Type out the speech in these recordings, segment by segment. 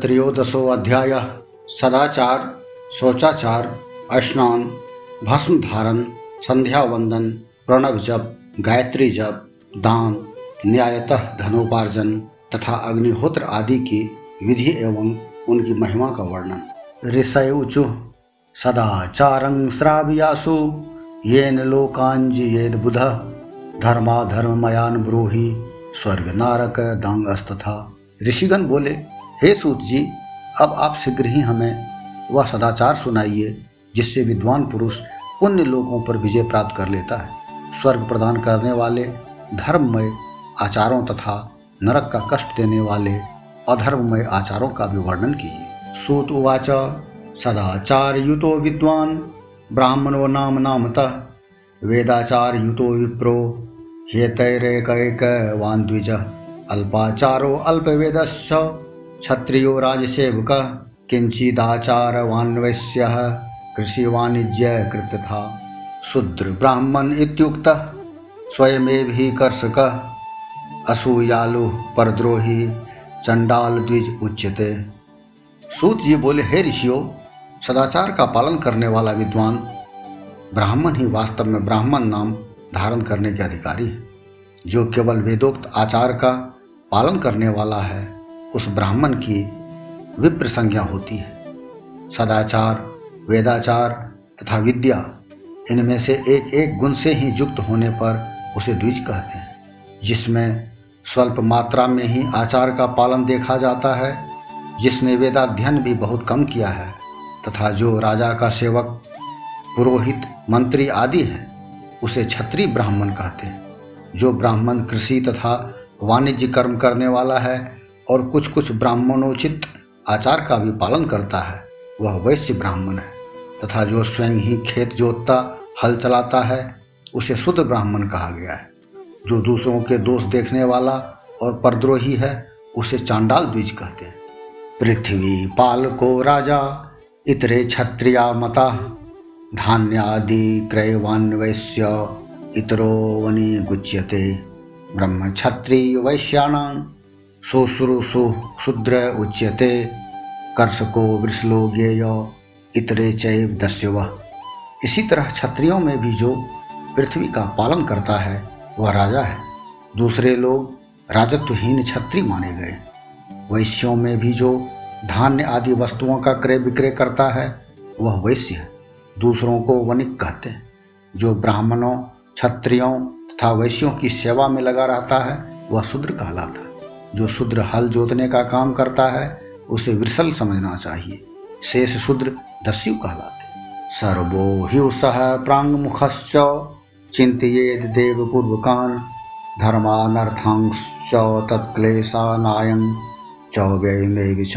त्रयोदशो अध्याय सदाचार, शौचाचार स्नान भस्म धारण संध्या वंदन प्रणव जप, गायत्री जप, दान, न्यायतः धनोपार्जन तथा अग्निहोत्र आदि की विधि एवं उनकी महिमा का वर्णन। ऋषय ऊचु सदाचारं श्राव्यासु, येन लोकांजियेद बुध धर्माधर्ममयान ब्रूहि स्वर्ग नारक दांगस्तथा। ऋषिगण बोले हे सूत जी, अब आप शीघ्र ही हमें वह सदाचार सुनाइए, जिससे विद्वान पुरुष पुण्य लोकों पर विजय प्राप्त कर लेता है। स्वर्ग प्रदान करने वाले, धर्ममय आचारों तथा नरक का कष्ट देने वाले, अधर्ममय आचारों का भी वर्णन कीजिए। सूत उवाच सदाचार युतो विद्वान, ब्राह्मणो नाम नामतः वेदाचार युतो विप्रो हेतैरेकैकवान् द्विज अल्पाचारो अल्पवेदश्च। क्षत्रियो राजसेवकः किञ्चिदाचारवान्वैश्यः कृषिवाणिज्य था शूद्र ब्राह्मण इत्युक्त स्वयमेव ही कर्षक असूयालु परद्रोही चंडाल द्विज उच्यते। सूत जी बोले, हे ऋषियों, सदाचार का पालन करने वाला विद्वान, ब्राह्मण ही वास्तव में ब्राह्मण नाम धारण करने के अधिकारी है, जो केवल वेदोक्त आचार का पालन करने वाला है। उस ब्राह्मण की विप्र संज्ञा होती है। सदाचार, वेदाचार तथा विद्या, इनमें से एक एक गुण से ही युक्त होने पर उसे द्विज कहते हैं, जिसमें स्वल्प मात्रा में ही आचार का पालन देखा जाता है, जिसने वेदाध्ययन भी बहुत कम किया है, तथा जो राजा का सेवक, पुरोहित, मंत्री आदि है, उसे क्षत्रिय ब्राह्मण कहते हैं, जो ब्राह्मण कृषि तथा वाणिज्य कर्म करने वाला है और कुछ कुछ ब्राह्मणोचित आचार का भी पालन करता है। वह वैश्य ब्राह्मण है तथा जो स्वयं ही खेत जोतता, हल चलाता है, उसे शुद्ध ब्राह्मण कहा गया है। जो दूसरों के दोष देखने वाला और परद्रोही है, उसे चांडाल द्विज कहते हैं। पृथ्वी पाल को राजा, इतरे क्षत्रिया मता, धान्यादि क्रयवान वैश्य इतरो वनि गुच्यते। ब्रह्म क्षत्रिय वैश्याणां शुश्रूषु शूद्र उच्यते। कर्षको वृषलो ज्ञेय, इतरे चैव दस्यव। इसी तरह क्षत्रियों में भी जो पृथ्वी का पालन करता है, वह राजा है। दूसरे लोग राजत्वहीन क्षत्रिय माने गए। वैश्यों में भी जो धान्य आदि वस्तुओं का क्रय विक्रय करता है, वह वैश्य है। दूसरों को वनिक कहते हैं। जो ब्राह्मणों, क्षत्रियों तथा वैश्यों की सेवा में लगा रहता है, वह शूद्र कहलाता है। जो शूद्र हल जोतने का काम करता है, उसे विरसल समझना चाहिए। शेष शूद्र दस्यु कहलाते सर्वो हि। सह प्रांग मुखश्च चिंतियेद देव पूर्वकान धर्मानर्थांश तत्क्लेशानायं चौ व्यय च।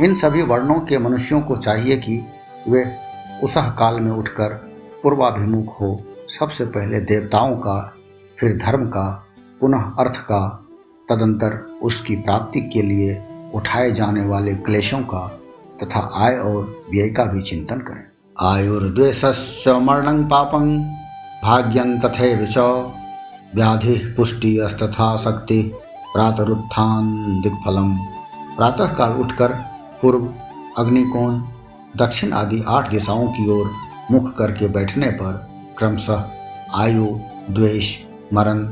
इन सभी वर्णों के मनुष्यों को चाहिए कि वे उसह काल में उठकर पूर्वाभिमुख हो। सबसे पहले देवताओं का, फिर धर्म का, पुनः अर्थ का तदंतर उसकी प्राप्ति के लिए उठाए जाने वाले क्लेशों का तथा आय और व्यय का भी चिंतन करें। आयुर्द्वेश मरण पापं, भाग्यं तथे विच व्याधि पुष्टि अस्तथा शक्ति, प्रातरुत्थान दिग्फलम। प्रातः काल उठकर पूर्व अग्निकोण, दक्षिण आदि आठ दिशाओं की ओर मुख करके बैठने पर क्रमशः आयु, द्वेष, मरण,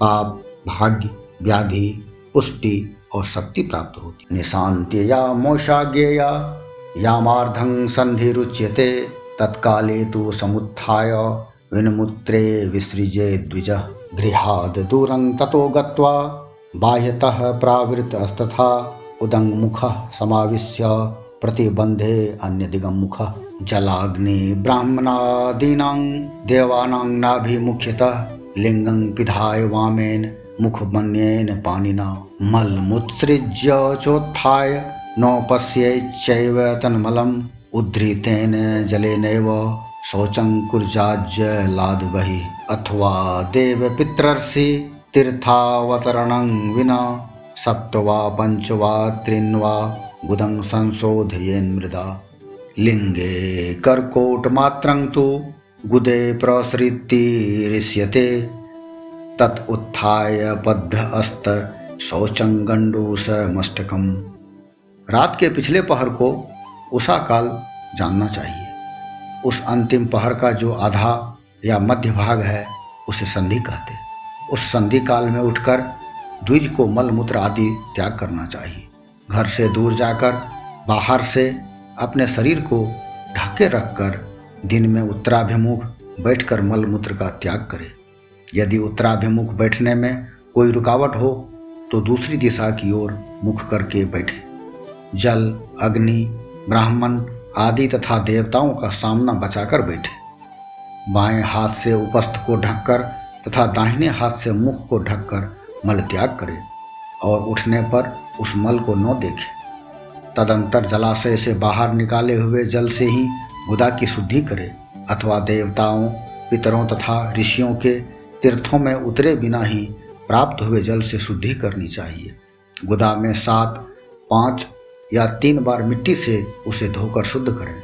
पाप, भाग्य व्याधि, पुष्टि और शक्ति प्राप्त होती। निशांति या मोषाज्ञेया यामार्धं संधिरुच्यते तत्काले तो समुत्थाय, विनमुत्रे विसृजे द्विज गृहाद दूरं ततो गत्वा बाह्यतः प्रावृतस्तथा उदङ्मुखः समाविश्य प्रतिबन्धे अन्यदिगम्मुखः। जलाग्नि ब्राह्मणादीनां, देवानां नाभिमुख्यतः लिङ्गं पिधाय वामेन मुखमन्येन पाणिना मलमुत्सृज्य चोत्थाय न पश्यैश्चैव तन्मलम् उद्धृतेन जलेनैव शौचं कुर्जाज्य लाद्वहि अथवा देवपितरर्षि तीर्थावतरणं विना सप्त वा पञ्च वा त्रीन् वा गुदं संशोधयेन् मृदा। लिङ्गे कर्कोटमात्रं तु गुदे प्रसृतिरिष्यते तत् उत्थाय बद्ध अस्त शौचं गण्डूसमष्टकम् रात के पिछले पहर को उषा काल जानना चाहिए। उस अंतिम पहर का जो आधा या मध्य भाग है, उसे संधि कहते। उस संधि काल में उठकर द्विज को मल मूत्र आदि त्याग करना चाहिए। घर से दूर जाकर, बाहर से अपने शरीर को ढके रखकर दिन में उत्तराभिमुख बैठकर मल मूत्र का त्याग करे। यदि उत्तराभिमुख बैठने में कोई रुकावट हो तो दूसरी दिशा की ओर मुख करके बैठे। जल, अग्नि, ब्राह्मण आदि तथा देवताओं का सामना बचाकर बैठे। बाएँ हाथ से उपस्थ को ढककर तथा दाहिने हाथ से मुख को ढककर मल त्याग करें और उठने पर उस मल को न देखें। तदंतर जलाशय से बाहर निकाले हुए जल से ही गुदा की शुद्धि करे, अथवा देवताओं, पितरों तथा ऋषियों के तीर्थों में उतरे बिना ही प्राप्त हुए जल से शुद्धि करनी चाहिए। गुदा में सात, पाँच या तीन बार मिट्टी से उसे धोकर शुद्ध करें।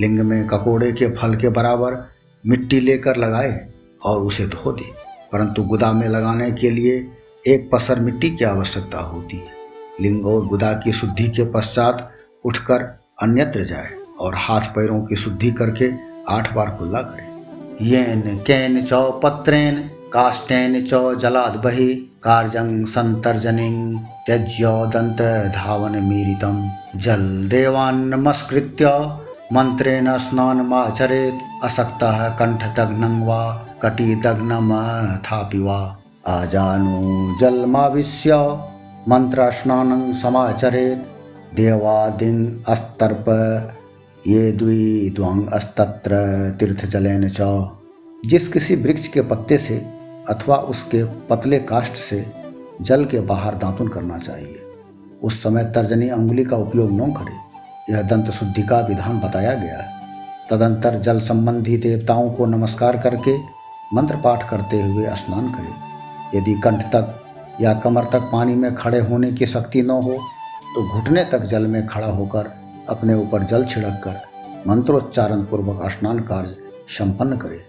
लिंग में ककोड़े के फल के बराबर मिट्टी लेकर लगाए और उसे धो दे। परंतु गुदा में लगाने के लिए एक पसर मिट्टी की आवश्यकता होती है। लिंग और गुदा की शुद्धि के पश्चात उठकर अन्यत्र जाए और हाथ पैरों की शुद्धि करके आठ बार कुल्ला करें। येन कैन चौ काष्टेन चौ जलाद बही कार्जंग संतर्जनिंग त्यज्य दंत धावन मीरितम जल देवान नमस्कृत्य मंत्रेण स्नानमाचरेत् अशक्तः कण्ठदग्नं वा कटिदग्नमथापि वा। आजानु जलमाविश्य मन्त्रस्नानं समाचरेत् देवादिङ् अस्तर्प ये द्वि द्वंग अस्तत्र तीर्थजलेन च। जिस किसी वृक्ष के पत्ते से अथवा उसके पतले काष्ठ से जल के बाहर दातुन करना चाहिए। उस समय तर्जनी अंगुली का उपयोग न करें। यह दंत शुद्धि का विधान बताया गया है। तदंतर जल संबंधी देवताओं को नमस्कार करके मंत्र पाठ करते हुए स्नान करें। यदि कंठ तक या कमर तक पानी में खड़े होने की शक्ति न हो तो घुटने तक जल में खड़ा होकर अपने ऊपर जल छिड़क कर मंत्रोच्चारण पूर्वक स्नान कार्य संपन्न करें।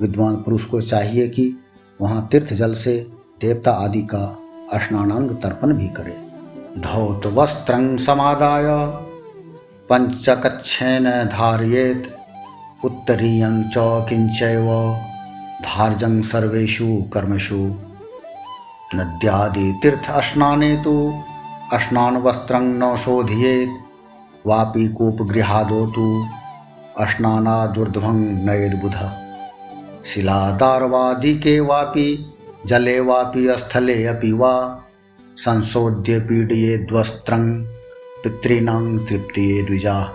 विद्वान पुरुष को चाहिए कि वहाँ तीर्थ जल से देवता आदि का स्नानांग तर्पण भी करे। धौत वस्त्र समादाय, पंचकच्छेन धारयेत, उत्तरीयं च किञ्चैव, धार्जं सर्वेषु कर्मसु नद्यादितीर्थस्नाने तु स्नानवस्त्रं न शोधयेत्, वापि कूपगृहादो तु स्नानादुर्ध्वं नयेद् बुध। शिलादारवादिके वापि, जले वापि स्थले अपि वा। संशोध्य पीड़िए पीडयेद्वस्त्रं पितृनांग तृप्ति द्विजा।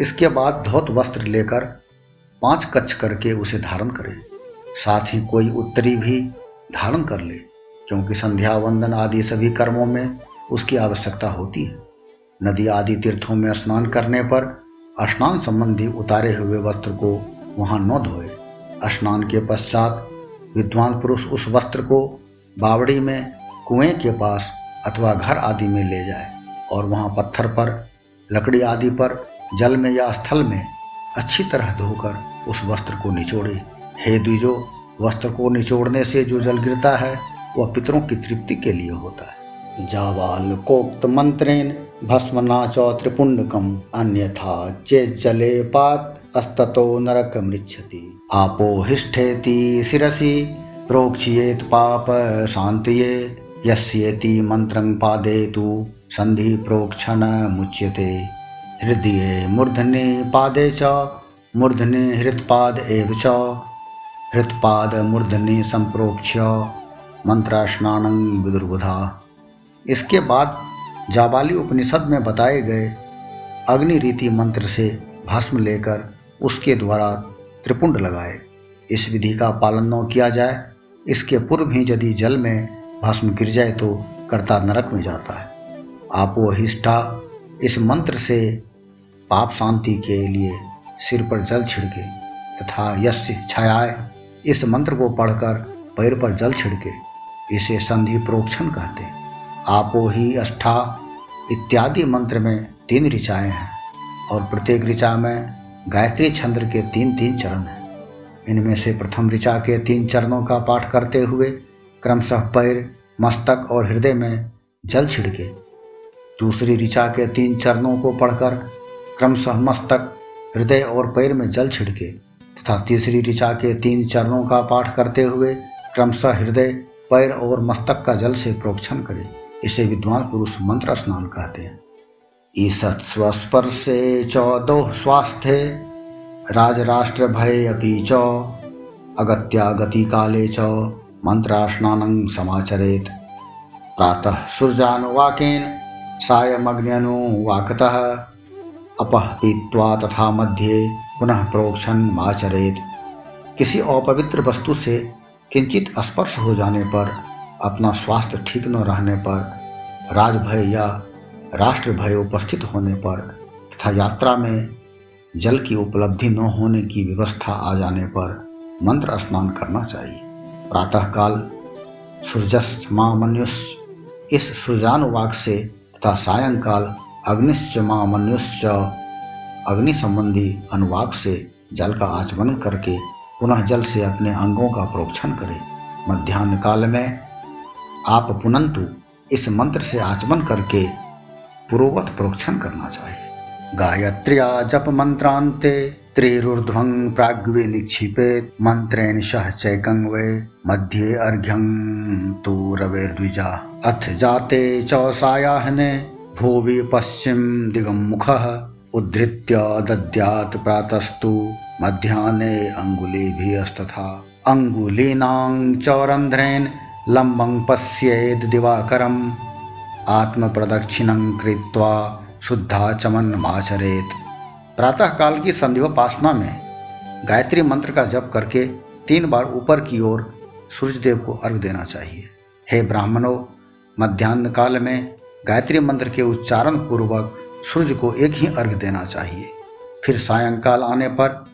इसके बाद धौत वस्त्र लेकर पाँच कच्छ करके उसे धारण करे। साथ ही कोई उत्तरी भी धारण कर ले, क्योंकि संध्या वंदन आदि सभी कर्मों में उसकी आवश्यकता होती है। नदी आदि तीर्थों में स्नान करने पर स्नान संबंधी उतारे हुए वस्त्र को वहाँ न धोए। स्नान के पश्चात विद्वान पुरुष उस वस्त्र को बावड़ी में, कुएँ के पास अथवा घर आदि में ले जाए और वहाँ पत्थर पर, लकड़ी आदि पर, जल में या स्थल में अच्छी तरह धोकर उस वस्त्र को निचोड़े। हे द्विजो, वस्त्र को निचोड़ने से जो जल गिरता है, वह पितरों की तृप्ति के लिए होता है। जावाल कोक्त मंत्रेन भस्मना चौ त्रिपुंडकम अन्यथा चे जले पात अस्ततो नरक मृक्षति आपो हिष्ठेति शिरसि, प्रोक्षियेत पाप शांतिये यस्येति मंत्रं पादेतु संधि प्रोक्षण मुच्यते। हृदय मूर्धने पादे च मूर्धने हृत्पाद एव च। हृत्पाद मूर्धने संप्रोक्ष्य मंत्रास्नान विदुर्बुधा इसके बाद जाबाली उपनिषद में बताए गए अग्नि रीति मंत्र से भस्म लेकर उसके द्वारा त्रिपुंड लगाए। इस विधि का पालन न किया जाए, इसके पूर्व ही यदि जल में भस्म गिर जाए तो कर्ता नरक में जाता है। आपोहिष्ठा इस मंत्र से पाप शांति के लिए सिर पर जल छिड़के तथा यश छायाए, इस मंत्र को पढ़कर पैर पर जल छिड़के इसे संधि प्रोक्षण कहते आपो ही अष्ठा इत्यादि मंत्र में तीन ऋचाएँ हैं और प्रत्येक ऋचा में गायत्री छंद्र के तीन तीन चरण हैं। इनमें से प्रथम ऋचा के तीन चरणों का पाठ करते हुए क्रमशः पैर, मस्तक और हृदय में जल छिड़के। दूसरी ऋचा के तीन चरणों को पढ़कर क्रमशः मस्तक, हृदय और पैर में जल छिड़के तथा तीसरी ऋचा के तीन चरणों का पाठ करते हुए क्रमशः हृदय, पैर और मस्तक का जल से प्रोक्षण करें। इसे विद्वान पुरुष मंत्र स्नान कहते हैं। ईसत स्वस्पर्शे चौदो स्वास्थ्य राजराष्ट्र भय अपी च अगत्या गति काले च मंत्रास्नानं समाचरेत। प्रातः सूर्यानुवाकेन, सायमग्न्यनुवाकतः अपह पीत्वा तथा मध्ये पुनः प्रोक्षण माचरेत। किसी अपवित्र वस्तु से किंचित स्पर्श हो जाने पर, अपना स्वास्थ्य ठीक न रहने पर, राजभय या राष्ट्र भय उपस्थित होने पर तथा यात्रा में जल की उपलब्धि न होने की व्यवस्था आ जाने पर मंत्र स्नान करना चाहिए। प्रातःकाल सूर्यस्त मनुष्य इस सूर्यानुवाक से तथा सायंकाल अग्निश्च माँ मनुष्य अग्नि संबंधी अनुवाक से जल का आचमन करके पुनः जल से अपने अंगों का प्रोक्षण करें। मध्यान्ह काल में आप पुनंतु इस मंत्र से आचमन करके पूर्ववत प्रोक्षण करना चाहिए गायत्र्या जप मंत्रांते त्रिरुर्ध्वं प्राग्वे निक्षिपेत मंत्रेण सह चैकंगे मध्ये अर्घ्यं तु रवेर्द्विजा अथ जाते चौसायाहने, भूवि पश्चिम दिगमुखः, उद्धृत्य दद्यात् प्रातस्तु, मध्याह्ने अङ्गुलीभिस्तथा अङ्गुलीनां चौरन्ध्रेण, लम्बं पश्येद दिवाकरम् आत्मप्रदक्षिणं कृत्वा शुद्धाचमनमाचरेत प्रातः काल की संध्योपासना में गायत्री मंत्र का जप करके तीन बार ऊपर की ओर सूर्यदेव को अर्घ देना चाहिए। हे ब्राह्मणों मध्यान्ह काल में गायत्री मंत्र के उच्चारण पूर्वक सूर्य को एक ही अर्घ देना चाहिए। फिर सायंकाल आने पर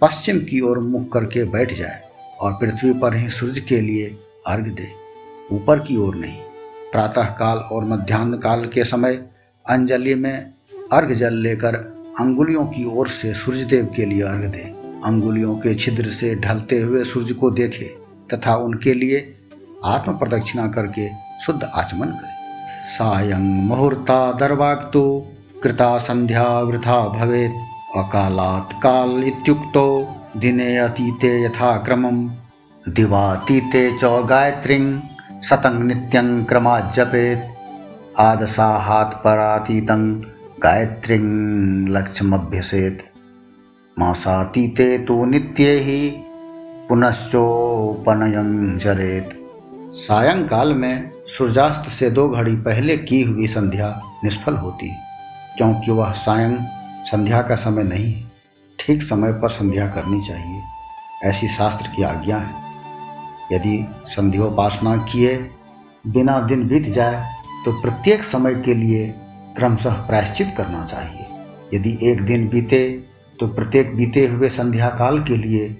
पश्चिम की ओर मुख करके बैठ जाए और पृथ्वी पर ही सूर्य के लिए अर्घ दे। ऊपर की ओर नहीं। प्रातः काल और मध्यान्ह काल के समय अंजलि में अर्घ जल लेकर अंगुलियों की ओर से सूर्यदेव के लिए अर्घ दे। अंगुलियों के छिद्र से ढलते हुए सूर्य को देखे तथा उनके लिए आत्म प्रदक्षिणा करके शुद्ध आचमन करे। सायं मुहूर्ता दर्वाक्तु, कृता संध्या वृथा भवेत, अकालात काल इत्युक्तो, दिने अतीते यथा क्रमम दिवातीते च गायत्री शतं नित्यं क्रमा क्रमाज्जपेत्। आदसाहात् परातीतं गायत्रीं लक्ष्यमभ्यसेत्। मासातीते तो नित्ये ही पुनश्चोपनयं चरेत। सायंकाल में सूर्यास्त से दो घड़ी पहले की हुई संध्या निष्फल होती, क्योंकि वह सायं संध्या का समय नहीं, ठीक समय पर संध्या करनी चाहिए, ऐसी शास्त्र की आज्ञा है। यदि संध्योपासना किए बिना दिन बीत जाए तो प्रत्येक समय के लिए क्रमशः प्रायश्चित करना चाहिए। यदि एक दिन बीते तो प्रत्येक बीते हुए संध्या काल के लिए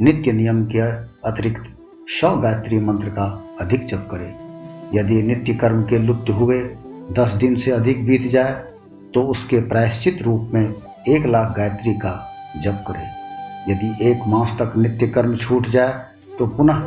नित्य नियम के अतिरिक्त सौ गायत्री मंत्र का अधिक जप करें। यदि नित्य कर्म के लुप्त हुए, दस दिन से अधिक बीत जाए तो उसके प्रायश्चित रूप में एक लाख गायत्री का जप करें। यदि एक मास तक नित्य कर्म छूट जाए तो पुनः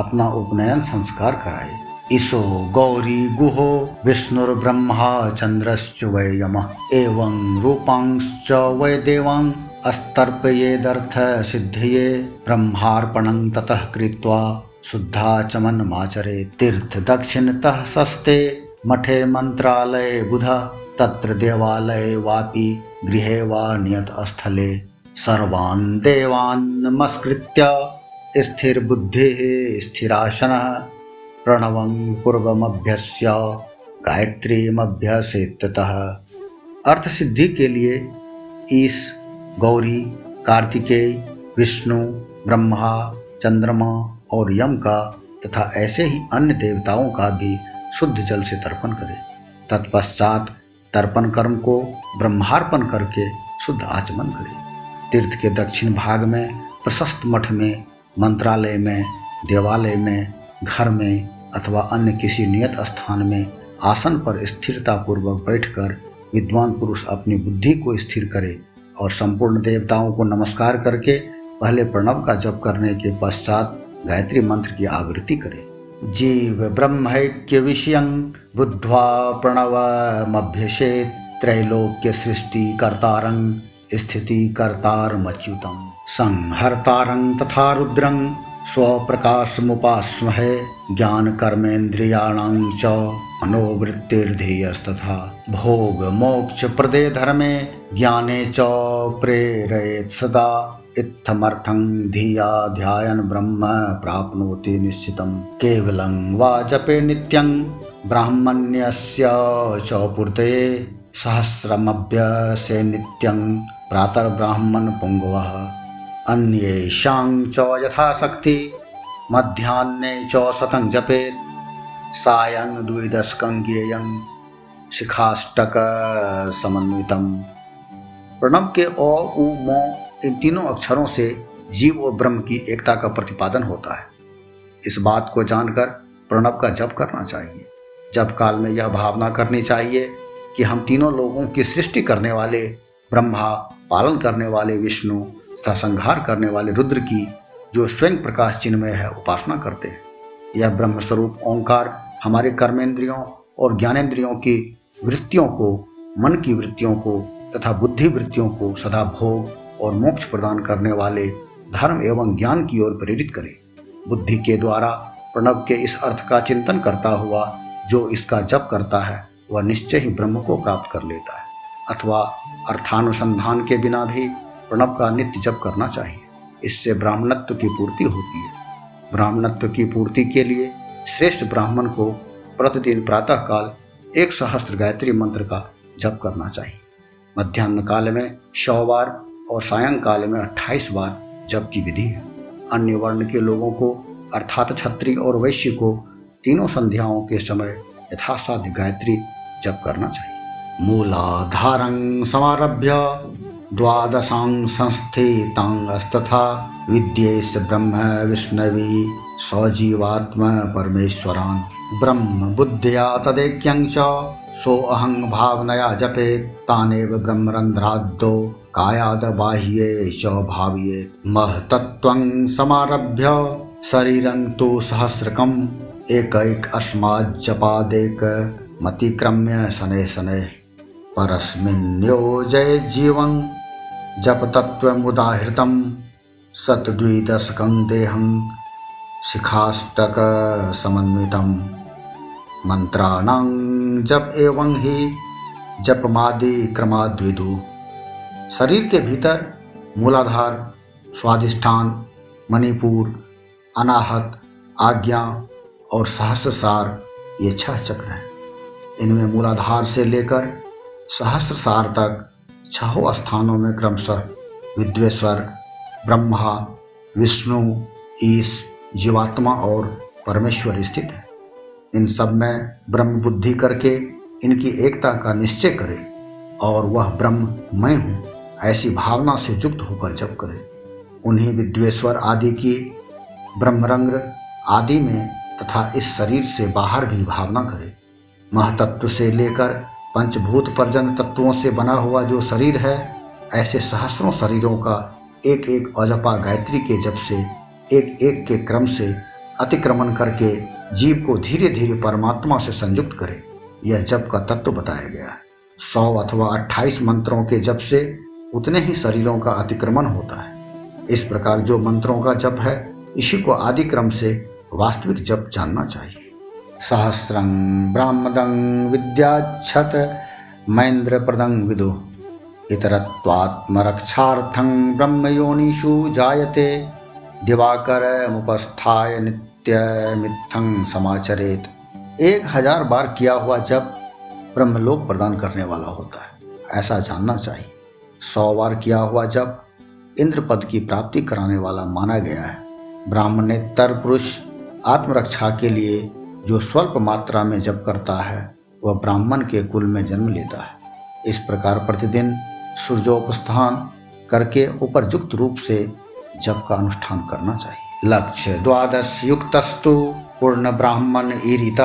अपना उपनयन संस्कार कराए। इसो गौरी गुहो विष्णुर्ब्रह्मा चंद्रश्च वै यम। एवं रूपांश्च वै देवां अस्तर्पयेदर्थ सिद्धये ब्रह्मार्पणं ततः कृत्वा शुद्धाचमनमाचरे तीर्थ दक्षिणतः सस्ते मठे मंत्रालय बुध तत्र देवालये वापि गृहे वा नियत स्थले सर्वान् देवान् स्थिरबुद्धिः स्थिरासनः प्रणवं पूर्वमभ्यस्य गायत्रीमभ्यसेततः अर्थ सिद्धि के लिए ईश, गौरी, कार्तिकेय, विष्णु, ब्रह्मा, चंद्रमा और यम का तथा ऐसे ही अन्य देवताओं का भी शुद्ध जल से तर्पण करें। तत्पश्चात तर्पण कर्म को ब्रह्मार्पण करके शुद्ध आचमन करें। तीर्थ के दक्षिण भाग में प्रशस्त मठ में मंत्रालय में, देवालय में, घर में अथवा अन्य किसी नियत स्थान में आसन पर स्थिरता पूर्वक बैठकर विद्वान पुरुष अपनी बुद्धि को स्थिर करे और संपूर्ण देवताओं को नमस्कार करके पहले प्रणव का जप करने के पश्चात गायत्री मंत्र की आवृत्ति करे। जीव ब्रह्मैक्य विषयं बुद्ध्वा प्रणवमभ्यसेत् त्रैलोक्य सृष्टि कर्तारं स्थिति कर्तारमच्युतम् संहर्तारं तथा रुद्रं स्वप्रकाशमुपास्महे ज्ञानकर्मेन्द्रियाणां च मनोवृत्तिर्धेयस्तथा। भोग मोक्ष प्रदे धर्मे ज्ञाने च प्रेरयेत् सदा। इत्थमर्थं धिया ध्यायन् ब्रह्म प्राप्नोति निश्चितं केवलं वा जपे नित्यं ब्राह्मण्यस्य च पूर्तये। सहस्रमभ्यसे नित्यं प्रातर्ब्राह्मण पुङ्गवः। अन्येषां च यथाशक्ति, मध्याह्ने च शतं जपेत्। सायं द्विदशकं ज्ञेयं शिखाष्टक समन्वितम। प्रणव के अ, उ, म, इन तीनों अक्षरों से जीव और ब्रह्म की एकता का प्रतिपादन होता है। इस बात को जानकर प्रणव का जप करना चाहिए। जप काल में यह भावना करनी चाहिए कि हम तीनों लोगों की सृष्टि करने वाले ब्रह्मा, पालन करने वाले विष्णु तथा संहार करने वाले रुद्र की जो स्वयं प्रकाश चिन्ह में है, उपासना करते हैं। यह ब्रह्म स्वरूप ओंकार हमारे कर्मेंद्रियों और ज्ञानेन्द्रियों की वृत्तियों को, मन की वृत्तियों को तथा बुद्धि वृत्तियों को सदा भोग और मोक्ष प्रदान करने वाले धर्म एवं ज्ञान की ओर प्रेरित करे। बुद्धि के द्वारा प्रणव के इस अर्थ का चिंतन करता हुआ जो इसका जप करता है, वह निश्चय ही ब्रह्म को प्राप्त कर लेता है। अथवा अर्थानुसंधान के बिना भी प्रणव का नित्य जप करना चाहिए। इससे ब्राह्मणत्व की पूर्ति होती है। ब्राह्मणत्व की पूर्ति के लिए श्रेष्ठ ब्राह्मण को प्रतिदिन प्रातः काल एक सहस्त्र गायत्री मंत्र का जप करना चाहिए। मध्यान्ह काल में सौ बार और सायंकाल में अट्ठाईस बार जप की विधि है। अन्य वर्ण के लोगों को, अर्थात छत्री और वैश्य को, तीनों संध्याओं के समय यथासाध्य गायत्री जप करना चाहिए। मूलाधारं समारभ्य द्वादशां संस्थितांगस्तथा विद्येश ब्रह्म विष्णवी सजीवात्म परमेश्वरान्। ब्रह्म बुद्धिया तदेक्यं च सोऽहं भावनया जपे तानेव ब्रह्मरन्ध्राद्दो कायाद बाह्ये च भाव्येत्। महतत्त्वं समारभ्य शरीरं तु सहस्रकम्, एकैक अस्मात् जपादेक मतिक्रम्य शनैः शनैः। परस्मिन्योजय जीवं जपतत्त्वमुदाहृतं शतद्विदशकं देहं शिखाष्टकसमन्वितं मन्त्राणां जप एवं ही जपमादि क्रमाद्विदु शरीर के भीतर मूलाधार, स्वादिष्ठान, मणिपुर, अनाहत, आज्ञा और सहस्रसार ये छह चक्र हैं। इनमें मूलाधार से लेकर सहस्रसार तक छहों स्थानों में क्रमशः विद्वेश्वर, ब्रह्मा, विष्णु, ईश, जीवात्मा और परमेश्वर स्थित है। इन सब में ब्रह्म बुद्धि करके इनकी एकता का निश्चय करे और वह ब्रह्म मैं हूँ, ऐसी भावना से युक्त होकर जप करे। उन्हीं विद्वेश्वर आदि की ब्रह्मरंग आदि में तथा इस शरीर से बाहर भी भावना करे। महतत्व से लेकर पंचभूत पर्जन तत्वों से बना हुआ जो शरीर है, ऐसे सहस्रों शरीरों का एक एक अजपा गायत्री के जप से एक एक के क्रम से अतिक्रमण करके जीव को धीरे धीरे परमात्मा से संयुक्त करे। यह जप का तत्व बताया गया है। सौ अथवा अट्ठाईस मंत्रों के जप से उतने ही शरीरों का अतिक्रमण होता है। इस प्रकार जो मंत्रों का जप है, इसी को आदि क्रम से वास्तविक जप जानना चाहिए। सहस्रं ब्राह्मदं विद्याच्छत मैन्द्रप्रदं विदु। इतरत्वात्मरक्षार्थं ब्रह्मयोनिषु जायते। दिवाकरमुपस्थाय नित्यमित्थं समाचरेत। एक हज़ार बार किया हुआ जब ब्रह्मलोक प्रदान करने वाला होता है। ऐसा जानना चाहिए। सौ बार किया हुआ जब इंद्र पद की प्राप्ति कराने वाला माना गया है। ब्राह्मणेतर पुरुष आत्मरक्षा के लिए जो स्वल्प मात्रा में जप करता है, वह ब्राह्मण के कुल में जन्म लेता है। इस प्रकार प्रतिदिन सूर्योपस्थान करके उपरयुक्त रूप से जप का अनुष्ठान करना चाहिए। लक्ष्य द्वादश युक्तस्तु पूर्ण ब्राह्मण ईरित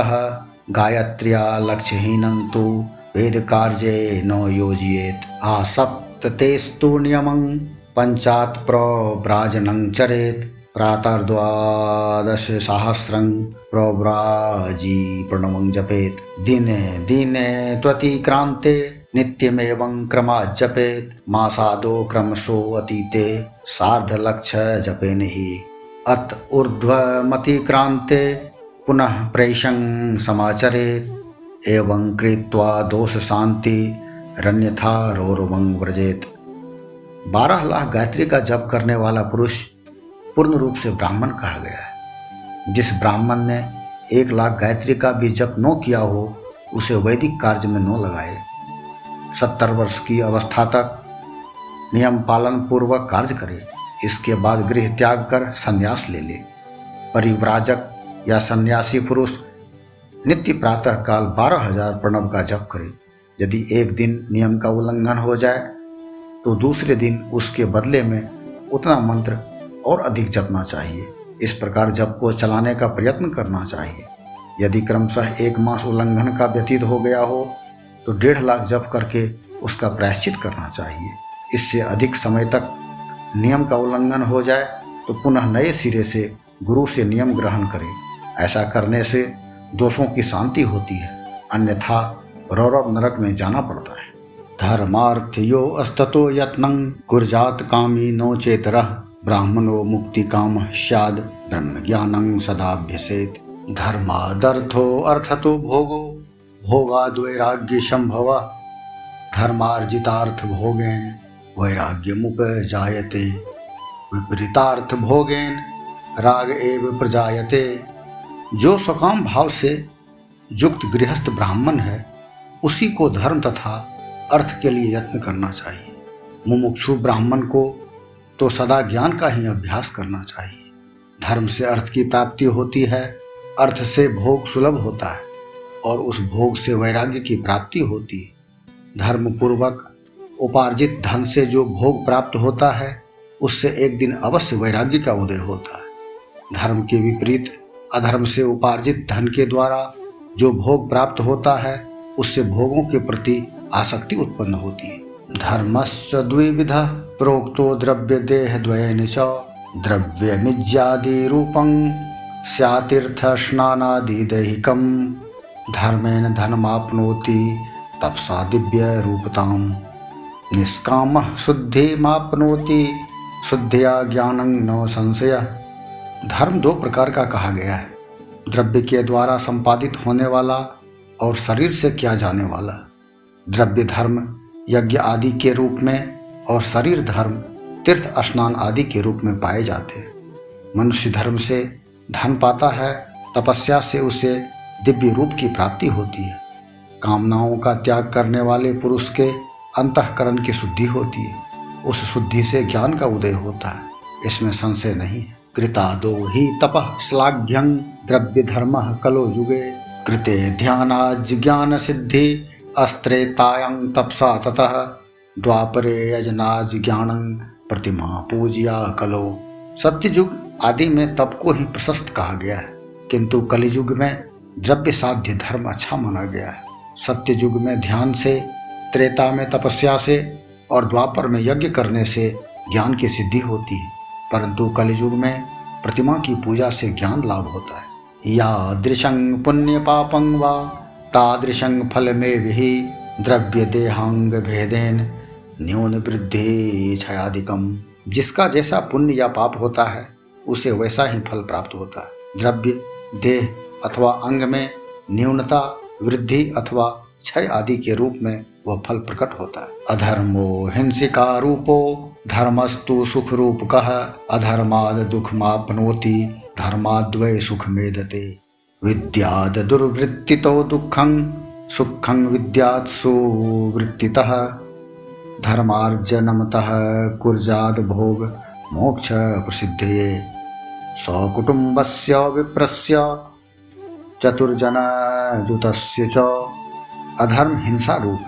गायत्रिया लक्ष्यहीन तो वेद कार्य न योजिएत आ सप्तेस्तु नियमं, पंचात प्रव्राजनं चरेत। प्रातर्द्वादशसहस्रं प्रव्राजी प्रणवं जपेत्। दिने दिने त्वतिक्रान्ते, नित्यमेवं क्रमात् जपेत् मासादो क्रमशो अतीते, सार्धलक्ष जपेन हि अत ऊर्ध्वमतिक्रान्ते, पुनः प्रेषं समाचरेत्। एवं कृत्वा दोष शांति रण्यथा रोरवंग व्रजेत। बारह लाख गायत्री का जप करने वाला पुरुष पूर्ण रूप से ब्राह्मण कहा गया है। जिस ब्राह्मण ने एक लाख गायत्री का भी जप न किया हो, उसे वैदिक कार्य में न लगाए। सत्तर वर्ष की अवस्था तक नियम पालन पूर्वक कार्य करे, इसके बाद गृह त्याग कर संन्यास ले ले। परिव्राजक या सन्यासी पुरुष नित्य प्रातः काल बारह हज़ार प्रणव का जप करे। यदि एक दिन नियम का उल्लंघन हो जाए तो दूसरे दिन उसके बदले में उतना मंत्र और अधिक जपना चाहिए। इस प्रकार जप को चलाने का प्रयत्न करना चाहिए। यदि क्रमशः एक मास उल्लंघन का व्यतीत हो गया हो तो डेढ़ लाख जप करके उसका प्रायश्चित करना चाहिए। इससे अधिक समय तक नियम का उल्लंघन हो जाए तो पुनः नए सिरे से गुरु से नियम ग्रहण करें। ऐसा करने से दोषों की शांति होती है। अन्यथा रौरव नरक में जाना पड़ता है। धर्मार्थ यो अस्ततो यत्न कुरजात कामी नो चेतर। ब्राह्मणो मुक्ति काम सद ब्रह्म ज्ञानं सदाभ्यसेत। धर्मादर्थो अर्थतो भोगो भोगाद्वैराग्य संभव धर्मार्जितार्थ भोगेन वैराग्य मुक जायते विपरीतार्थ भोगेन राग एव प्रजायते। जो सकाम भाव से युक्त गृहस्थ ब्राह्मण है, उसी को धर्म तथा अर्थ के लिए यत्न करना चाहिए। मुमुक्षु ब्राह्मण को तो सदा ज्ञान का ही अभ्यास करना चाहिए। धर्म से अर्थ की प्राप्ति होती है, अर्थ से भोग सुलभ होता है, और उस भोग से वैराग्य की प्राप्ति होती है। धर्म पूर्वक उपार्जित धन से जो भोग प्राप्त होता है, उससे एक दिन अवश्य वैराग्य का उदय होता है। धर्म के विपरीत अधर्म से उपार्जित धन के द्वारा जो भोग प्राप्त होता है, उससे भोगों के प्रति आसक्ति उत्पन्न होती है। धर्मस्य द्विविध प्रोक्तो द्रव्य देह द्वयन च द्रव्य मिज्यादि रूपं स्यातीर्थ स्नानादि दैहिकम धर्मेण धनमाप्नोति तपसा दिव्य रूपताम निष्काम शुद्धि मापनोति शुद्धिया ज्ञान न संशय। धर्म दो प्रकार का कहा गया है। द्रव्य के द्वारा संपादित होने वाला और शरीर से किया जाने वाला। द्रव्य धर्म यज्ञ आदि के रूप में और शरीर धर्म, तीर्थ स्नान आदि के रूप में पाए जाते हैं। मनुष्य धर्म से धन पाता है, तपस्या से उसे दिव्य रूप की प्राप्ति होती है। कामनाओं का त्याग करने वाले पुरुष के अंतकरण की शुद्धि होती है। उस शुद्धि से ज्ञान का उदय होता है। इसमें संशय नहीं है। कृता दो ही तप श्लाघ्यं द्रव्य धर्म कलो युगे। कृते ध्यानाज ज्ञान सिद्धि अस्त्रेतायं तपसा ततः द्वापरे यजनाज ज्ञान प्रतिमा पूजिया कलो। सत्ययुग आदि में तप को ही प्रशस्त कहा गया है। किंतु कलियुग में द्रव्य साध्य धर्म अच्छा माना गया है। सत्य युग में ध्यान से, त्रेता में तपस्या से और द्वापर में यज्ञ करने से ज्ञान की सिद्धि होती है। परंतु कलियुग में प्रतिमा की पूजा से ज्ञान लाभ होता है। या दृशंग पुण्य पापंग वा तादृशं फलमेभिः देहांग भेदेन न्यून वृद्धि छयादिकम जिसका जैसा पुण्य या पाप होता है, उसे वैसा ही फल प्राप्त होता है। द्रव्य, देह अथवा अंग में न्यूनता, वृद्धि अथवा क्षय आदि के रूप में वह फल प्रकट होता है। अधर्मो हिंसिका रूपो, धर्मस्तु सुख रूप कह अधर्माद दुख मापनोति, धर्माद्वय सुख मेदते। विद्याद दुर्वृत्तितो दुःखं, सुखं विद्यात् सुवृत्तितः। धर्मार्जनमतः कुर्जाद भोग, मोक्ष प्रसिद्धये। सकुटुम्बस्य विप्रस्य, चतुर्जनयुतस्य च। अधर्म हिंसा रूप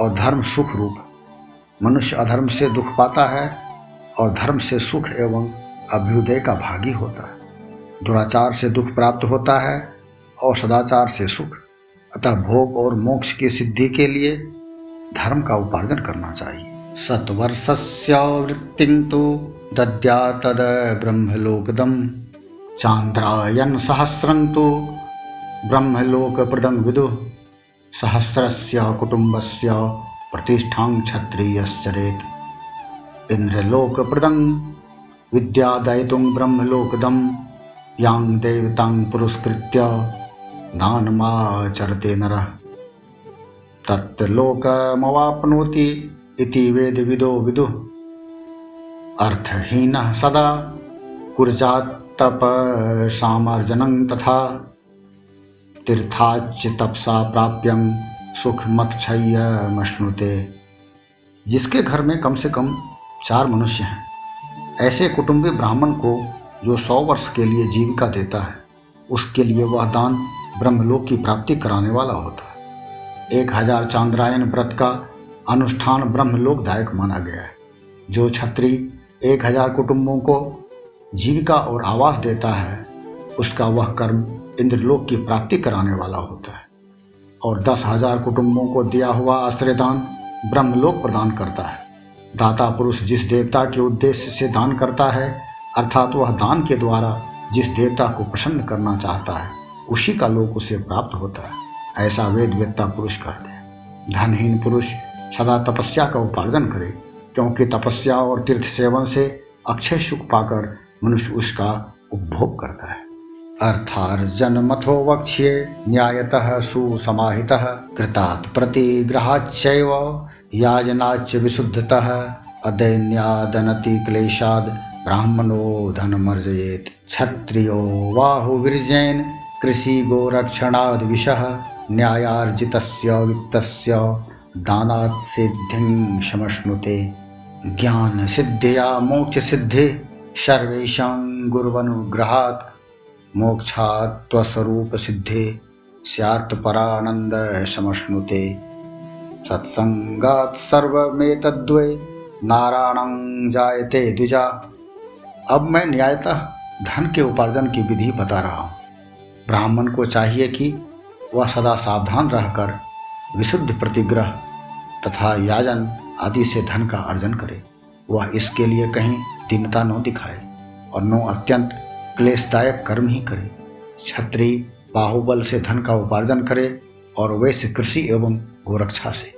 और धर्म सुख रूप। मनुष्य अधर्म से दुख पाता है और धर्म से सुख एवं अभ्युदय का भागी होता है। दुराचार से दुख प्राप्त होता है और सदाचार से सुख। अतः भोग और मोक्ष की सिद्धि के लिए धर्म का उपार्जन करना चाहिए। सत्वर्षस्य वृत्ति तो दद्या तद ब्रह्मलोकदम। चांद्रायन सहस्रं तो ब्रह्मलोकप्रदं विदु। सहस्रस्य कुटुम्बस्य प्रतिष्ठां क्षत्रियश्चरेत् इन्द्रलोकप्रदं विद्यादयितुं ब्रह्मलोकदं यां देवतां पुरस्कृत्य दानमाचरते नरः। तत्लोकमवाप्नोति इति वेदविदो विदुः। अर्थहीनः सदा कुर्जात्तपसामार्जनं तथा तीर्थाच तपसा प्राप्यम सुख मक्षयमश्नुते जिसके घर में कम से कम चार मनुष्य हैं। ऐसे कुटुंबी ब्राह्मण को जो सौ वर्ष के लिए जीविका देता है, उसके लिए वह दान ब्रह्मलोक की प्राप्ति कराने वाला होता है। एक हज़ार चांद्रायन व्रत का अनुष्ठान ब्रह्मलोकदायक माना गया है, जो छत्री एक हज़ार कुटुंबों को जीविका और आवास देता है, उसका वह कर्म इंद्रलोक की प्राप्ति कराने वाला होता है। और दस हज़ार कुटुंबों को दिया हुआ आश्रयदान ब्रह्मलोक प्रदान करता है। दाता पुरुष जिस देवता के उद्देश्य से दान करता है अर्थात वह दान के द्वारा जिस देवता को प्रसन्न करना चाहता है, उसी का लोक उसे प्राप्त होता है। ऐसा वेद वेदता पुरुष कहते हैं। धनहीन पुरुष सदा तपस्या का उपार्जन करे, क्योंकि तपस्या और तीर्थ सेवन से अक्षय सुख पाकर मनुष्य उसका उपभोग करता है। अर्थार्जनमथो वक्ष्ये न्यायतः सुसमाहितः कृतात् प्रतिग्रहाच्चैव याजनाच्च विशुद्धतः अदैन्यादनति क्लेशाद् ब्राह्मणो धनमर्जयेत्। क्षत्रियो बाहुविर्जैन् कृषिगोरक्षणाद् विषः न्यायार्जितस्य वित्तस्य दानात् सिद्धिं समश्नुते ज्ञानसिद्धिया मोक्षसिद्धि सर्वेषां गुरुवनुग्रहात् मोक्षात्वस्वरूप सिद्धे स्यात् परानंद समश्नुते सत्संगात सर्वमेतद्वे नारायणं जायते द्विजा। अब मैं न्यायतः धन के उपार्जन की विधि बता रहा हूँ। ब्राह्मण को चाहिए कि वह सदा सावधान रहकर विशुद्ध प्रतिग्रह तथा याजन आदि से धन का अर्जन करे। वह इसके लिए कहीं दीनता न दिखाए और नो अत्यंत क्लेशदायक कर्म ही करे। छत्री बाहुबल से धन का उपार्जन करे और वैश्य कृषि एवं गोरक्षा से।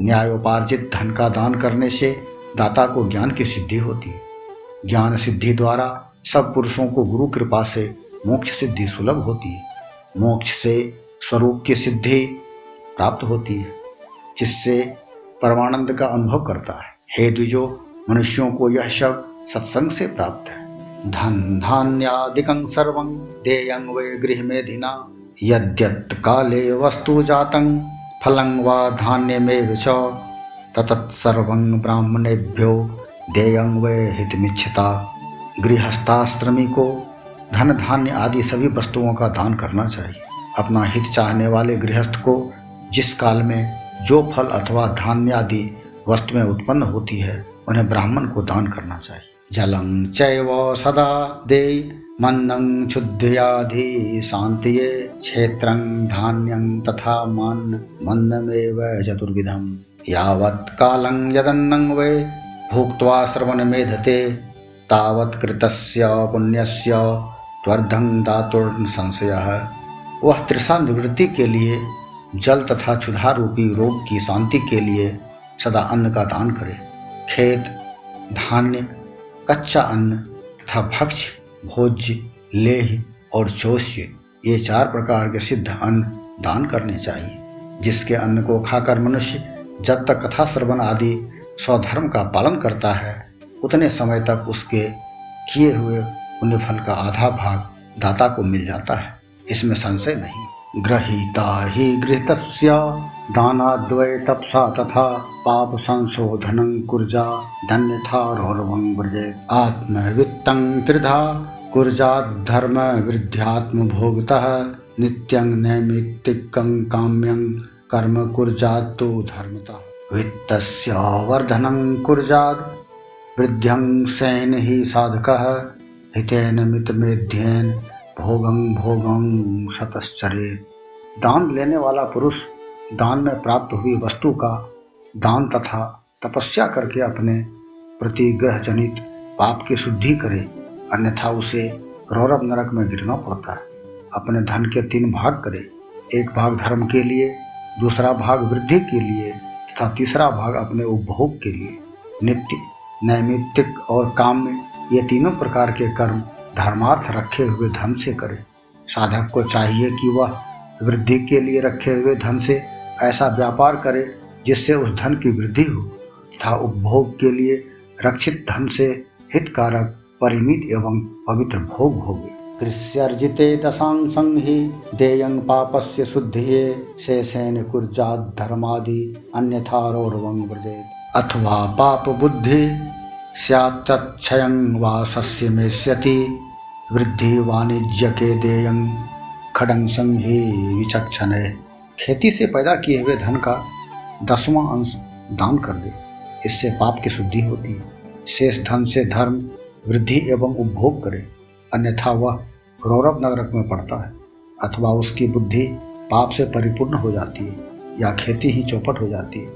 न्यायोपार्जित धन का दान करने से दाता को ज्ञान की सिद्धि होती है। ज्ञान सिद्धि द्वारा सब पुरुषों को गुरु कृपा से मोक्ष सिद्धि सुलभ होती है। मोक्ष से स्वरूप की सिद्धि प्राप्त होती है, जिससे परमानंद का अनुभव करता है। हे द्विजो, मनुष्यों को यह शब्द सत्संग से प्राप्त है। धन धान्यादिकं सर्वं देयं वै गृहमेधिना, यद्यत् काले वस्तु जातं, फलं वा धान्यमेव च ततत्सर्वं ब्राह्मणेभ्यो देयं वै हितमिच्छता गृहस्थाश्रमी को धन धान्य आदि सभी वस्तुओं का दान करना चाहिए। अपना हित चाहने वाले गृहस्थ को जिस काल में जो फल अथवा धान्य आदि वस्तुएँ उत्पन्न होती है, उन्हें ब्राह्मण को दान करना चाहिए। जलं चैव सदा दे मन्दं क्षुद्धयाधि शान्तिये क्षेत्रं धान्यं तथा मन्न मन्दमेव चतुर्विधम्। यावत् कालं यदन्नं वै भुक्त्वा श्रवणमेधते तावत् कृतस्य, पुण्यस्य, त्वर्धं दातुर्न संशयः। वह त्रिषा निवृत्ति के लिए, जल तथा क्षुधा रूपी रोग की शांति के लिए सदा अन्न का दान करे। खेत, धान्य, कच्चा अन्न तथा भक्ष्य, भोज्य, लेह और चौष्य ये चार प्रकार के सिद्ध अन्न दान करने चाहिए, जिसके अन्न को खाकर मनुष्य जब तक कथा श्रवण आदि स्वधर्म का पालन करता है, उतने समय तक उसके किए हुए पुण्य फल का आधा भाग दाता को मिल जाता है। इसमें संशय नहीं। ग्रहीता ही गृहित दानाद्वय तपसा तथा पाप संशोधनं कुर्जा, धन्यथा रौरवं व्रजे। आत्मवित्तं त्रिधा, कुर्जाद्धर्म वृद्ध्यात्म भोगतः नित्यं नैमित्तिकं काम्यं कर्म तो धर्मता। वित्तस्य वर्धनं वृद्ध्यं सैन ही साधकः, हितेन मितमेध्येन भोगं भोगं शतश्चरे। दान लेने वाला पुरुष दान में प्राप्त हुई वस्तु का दान तथा तपस्या करके अपने प्रतिग्रह जनित पाप की शुद्धि करे, अन्यथा उसे रौरव नरक में गिरना पड़ता है। अपने धन के तीन भाग करे, एक भाग धर्म के लिए, दूसरा भाग वृद्धि के लिए तथा तीसरा भाग अपने उपभोग के लिए, नित्य, नैमित्तिक और काम में ये तीनों प्रकार के कर्म धर्मार्थ रखे हुए धन से करे। साधक को चाहिए कि वह वृद्धि के लिए रखे हुए धन से ऐसा व्यापार करे जिससे उस धन की वृद्धि हो, तथा उपभोग के लिए रक्षित धन से हितकारक, परिमित एवं पवित्र भोग भोगे कृष्यर्जिते दशांशं हि देयं पापस्य शुद्धिये, शेषेण कुर्जात धर्मादि, अन्यथारोर्वं व्रजेत् अथवा पाप बुद्धि स्यात्तक्षयं वा सस्य मेष्यति, वृद्धि वाणिज्य के देयं खडंग ही विचक्षण। खेती से पैदा किए हुए धन का दसवां अंश दान कर दे। इससे पाप की शुद्धि होती है। शेष धन से धर्म, वृद्धि एवं उपभोग करे। अन्यथा वह रौरव नगरक में पड़ता है, अथवा उसकी बुद्धि पाप से परिपूर्ण हो जाती है, या खेती ही चौपट हो जाती है।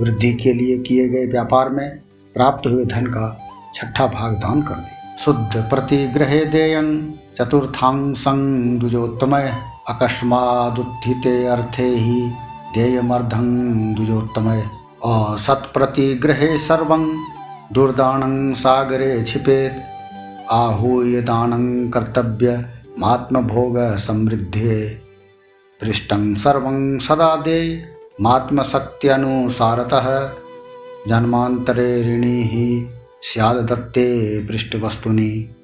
वृद्धि के लिए किए गए व्यापार में प्राप्त हुए धन का छठा भाग दान कर दे। शुद्ध प्रतिग्रहे देयं। चतुर्थांसं द्विजोत्तमय अकस्मादुत्थिते अर्थे ही देयमर्धं द्विजोत्तमय असत्प्रतिग्रहे सर्वं। दुर्दानं सागरे छिपेत्। आहूय दानं समृद्धे। पृष्ठं सर्वं सदा दे मात्मशक्त्यनुसारतः। जन्मांतरे ऋणी ही स्याद दत्ते पृष्ठवस्तुनि।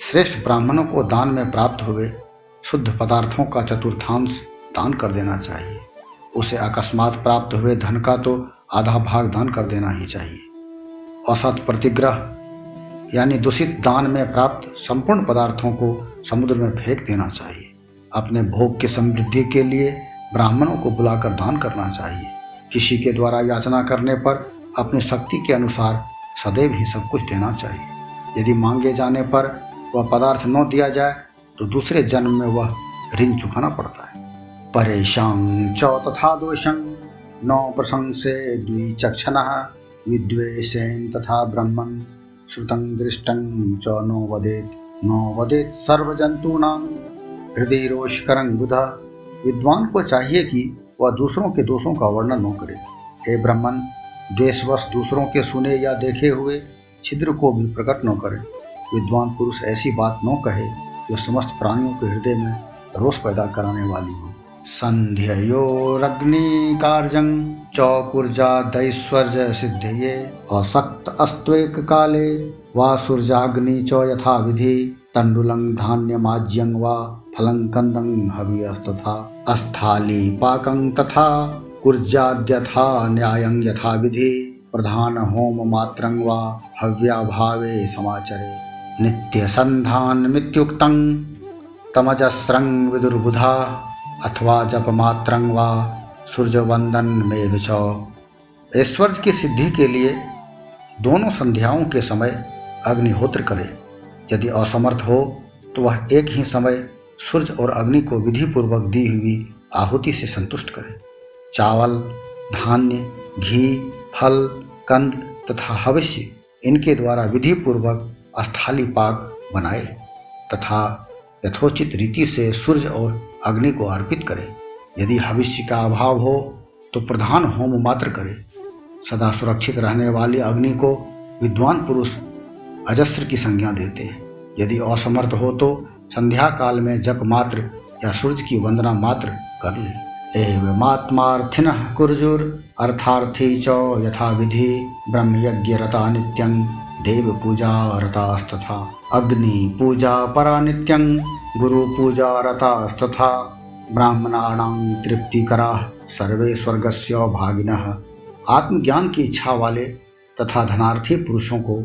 श्रेष्ठ ब्राह्मणों को दान में प्राप्त हुए शुद्ध पदार्थों का चतुर्थांश दान कर देना चाहिए। उसे अकस्मात प्राप्त हुए धन का तो आधा भाग दान कर देना ही चाहिए। औसत प्रतिग्रह यानी दूषित दान में प्राप्त संपूर्ण पदार्थों को समुद्र में फेंक देना चाहिए। अपने भोग की समृद्धि के लिए ब्राह्मणों को बुलाकर दान करना चाहिए। किसी के द्वारा याचना करने पर अपनी शक्ति के अनुसार सदैव ही सब कुछ देना चाहिए। यदि मांगे जाने पर वह पदार्थ न दिया जाए तो दूसरे जन्म में वह ऋण चुकाना पड़ता है। परेशान चौ तथा दोषं, नौ प्रशंसे द्विचक्षण विद्वेषेण तथा ब्रह्मण श्रुतं दृष्टं च नो वदेत् नो वदेत् सर्वजंतूनां हृदय रोषकरं बुधा। विद्वान को चाहिए कि वह दूसरों के दोषों का वर्णन न करे। हे ब्राह्मण, द्वेषवश दूसरों के सुने या देखे हुए छिद्र को भी प्रकट न करे। विद्वान पुरुष ऐसी बात न कहे जो समस्त प्राणियों के हृदय में रोष पैदा कराने वाली हो। सन्ध्ययोरग्निकार्यं चौकुर्जादैश्वर्य सिद्धये असक्त अस्त्वेक काले वा सूर्याग्नि च यथा विधि तण्डुलं धान्यमाज्यं वा फलं कन्दं हविस्तथा अस्थाली पाकं तथा, कुर्जाद्यथा न्यायं यथा विधि प्रधान होम मात्रं वा हव्याभावे समाचरे। नित्यसन्धानमित्युक्तं, तमजस्रं विदुर्बुधा। अथवा जप मात्रंग व सूर्य वंदन में विचौ ऐश्वर्य की सिद्धि के लिए दोनों संध्याओं के समय अग्निहोत्र करे। यदि असमर्थ हो तो वह एक ही समय सूर्य और अग्नि को विधि पूर्वक दी हुई आहुति से संतुष्ट करे। चावल, धान्य, घी, फल, कंद तथा हविष्य, इनके द्वारा विधि पूर्वक अस्थाली पाक बनाए तथा यथोचित रीति से सूर्य और अग्नि को अर्पित करे। यदि भविष्य का अभाव हो तो प्रधान होम मात्र करे। सदा सुरक्षित रहने वाली अग्नि को विद्वान पुरुष अजस्त्र की संज्ञा देते हैं। यदि असमर्थ हो तो संध्या काल में जप मात्र या सूर्य की वंदना मात्र कर ले। एवमात्मार्थिन कुर्जुर, अर्थार्थी च यथा विधि ब्रह्म यज्ञ रता नित्यं देव पूजा रतास्तथा अग्नि पूजा परा नित्यं गुरु पूजा रतास्तथा ब्राह्मणाणां तृप्तिकरा सर्वे स्वर्गस्य भागिनः। आत्मज्ञान की इच्छा वाले तथा धनार्थी पुरुषों को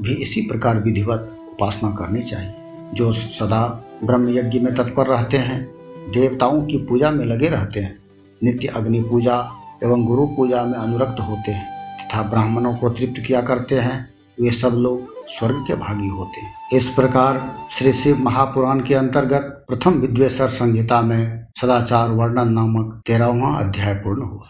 भी इसी प्रकार विधिवत उपासना करनी चाहिए, जो सदा ब्रह्म यज्ञ में तत्पर रहते हैं, देवताओं की पूजा में लगे रहते हैं, नित्य अग्नि पूजा एवं गुरु पूजा में अनुरक्त होते हैं, तथा ब्राह्मणों को तृप्त किया करते हैं वे सब लोग स्वर्ग के भागी होते। इस प्रकार श्री शिव महापुराण के अंतर्गत प्रथम विद्वेश्वर संहिता में सदाचार वर्णन नामक तेरहवा अध्याय पूर्ण हुआ।